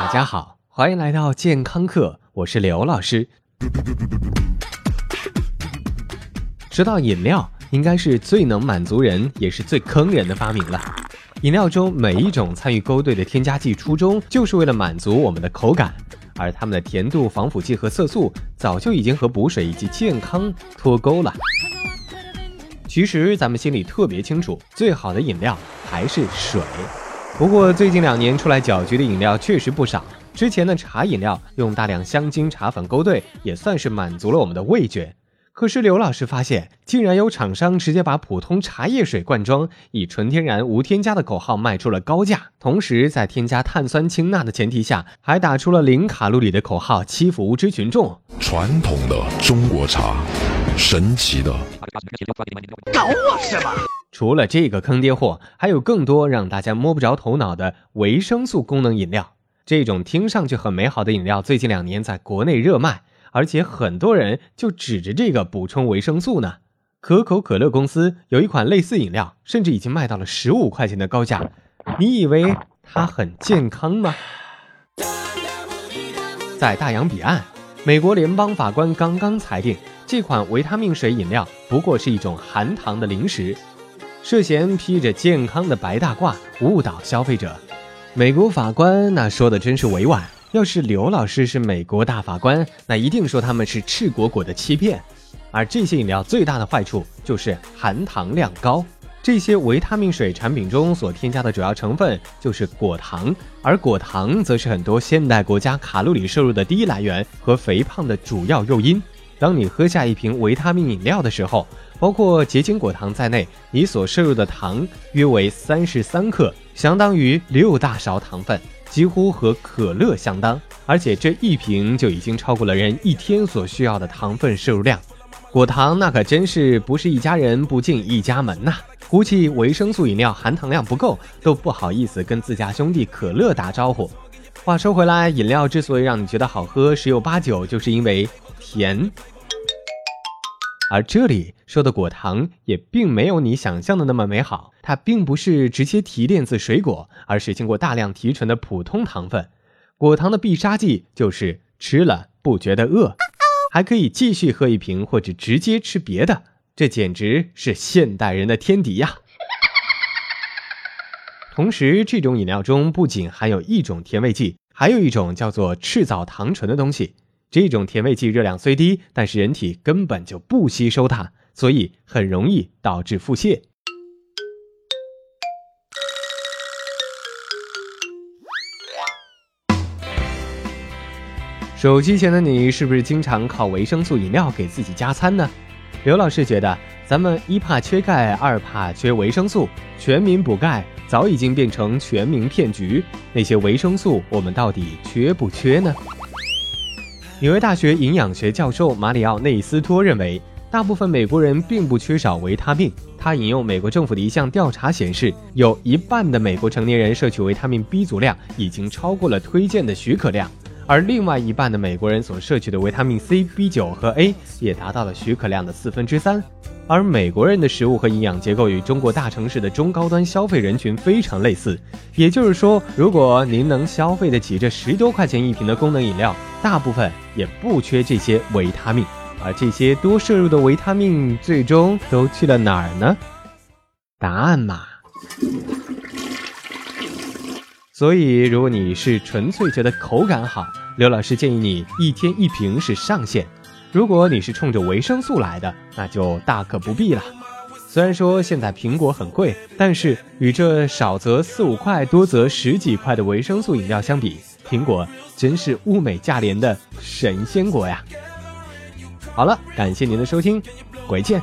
大家好，欢迎来到健康课，我是刘老师。说到饮料，应该是最能满足人，也是最坑人的发明了。饮料中每一种参与勾兑的添加剂，初衷就是为了满足我们的口感，而它们的甜度、防腐剂和色素早就已经和补水以及健康脱钩了。其实咱们心里特别清楚，最好的饮料还是水。不过最近两年出来搅局的饮料确实不少，之前的茶饮料用大量香精、茶粉勾兑，也算是满足了我们的味觉。可是刘老师发现，竟然有厂商直接把普通茶叶水灌装，以纯天然无添加的口号卖出了高价，同时在添加碳酸氢钠的前提下，还打出了零卡路里的口号，欺负无知群众。传统的中国茶，神奇的，搞我是吧？除了这个坑爹货，还有更多让大家摸不着头脑的维生素功能饮料。这种听上去很美好的饮料，最近两年在国内热卖。而且很多人就指着这个补充维生素呢。可口可乐公司有一款类似饮料，甚至已经卖到了十五块钱的高价。你以为它很健康吗？在大洋彼岸，美国联邦法官刚刚裁定，这款维他命水饮料不过是一种含糖的零食，涉嫌披着健康的白大褂误导消费者。美国法官那说的真是委婉。要是刘老师是美国大法官，那一定说他们是赤果果的欺骗。而这些饮料最大的坏处就是含糖量高。这些维他命水产品中所添加的主要成分就是果糖，而果糖则是很多现代国家卡路里摄入的第一来源和肥胖的主要诱因。当你喝下一瓶维他命饮料的时候，包括结晶果糖在内，你所摄入的糖约为三十三克，相当于六大勺糖分。几乎和可乐相当，而且这一瓶就已经超过了人一天所需要的糖分摄入量。果糖那可真是不是一家人不进一家门呐！估计维生素饮料含糖量不够，都不好意思跟自家兄弟可乐打招呼。话说回来，饮料之所以让你觉得好喝，十有八九就是因为甜。而这里说的果糖也并没有你想象的那么美好，它并不是直接提炼自水果，而是经过大量提纯的普通糖分。果糖的必杀技就是吃了不觉得饿，还可以继续喝一瓶或者直接吃别的，这简直是现代人的天敌呀！同时，这种饮料中不仅含有一种甜味剂，还有一种叫做赤藻糖醇的东西。这种甜味剂热量虽低，但是人体根本就不吸收它，所以很容易导致腹泻。手机前的你是不是经常靠维生素饮料给自己加餐呢？刘老师觉得，咱们一怕缺钙，二怕缺维生素，全民补钙早已经变成全民骗局。那些维生素，我们到底缺不缺呢？纽约大学营养学教授马里奥内斯托认为，大部分美国人并不缺少维他命。他引用美国政府的一项调查显示，有一半的美国成年人摄取维他命 B 族量已经超过了推荐的许可量，而另外一半的美国人所摄取的维他命 C、B9 和 A 也达到了许可量的四分之三。而美国人的食物和营养结构与中国大城市的中高端消费人群非常类似，也就是说，如果您能消费得起这十多块钱一瓶的功能饮料，大部分也不缺这些维他命。而这些多摄入的维他命最终都去了哪儿呢？答案嘛。所以，如果你是纯粹觉得口感好，刘老师建议你一天一瓶是上限。如果你是冲着维生素来的，那就大可不必了。虽然说现在苹果很贵，但是与这少则四五块，多则十几块的维生素饮料相比，苹果真是物美价廉的神仙果呀！好了，感谢您的收听，回见。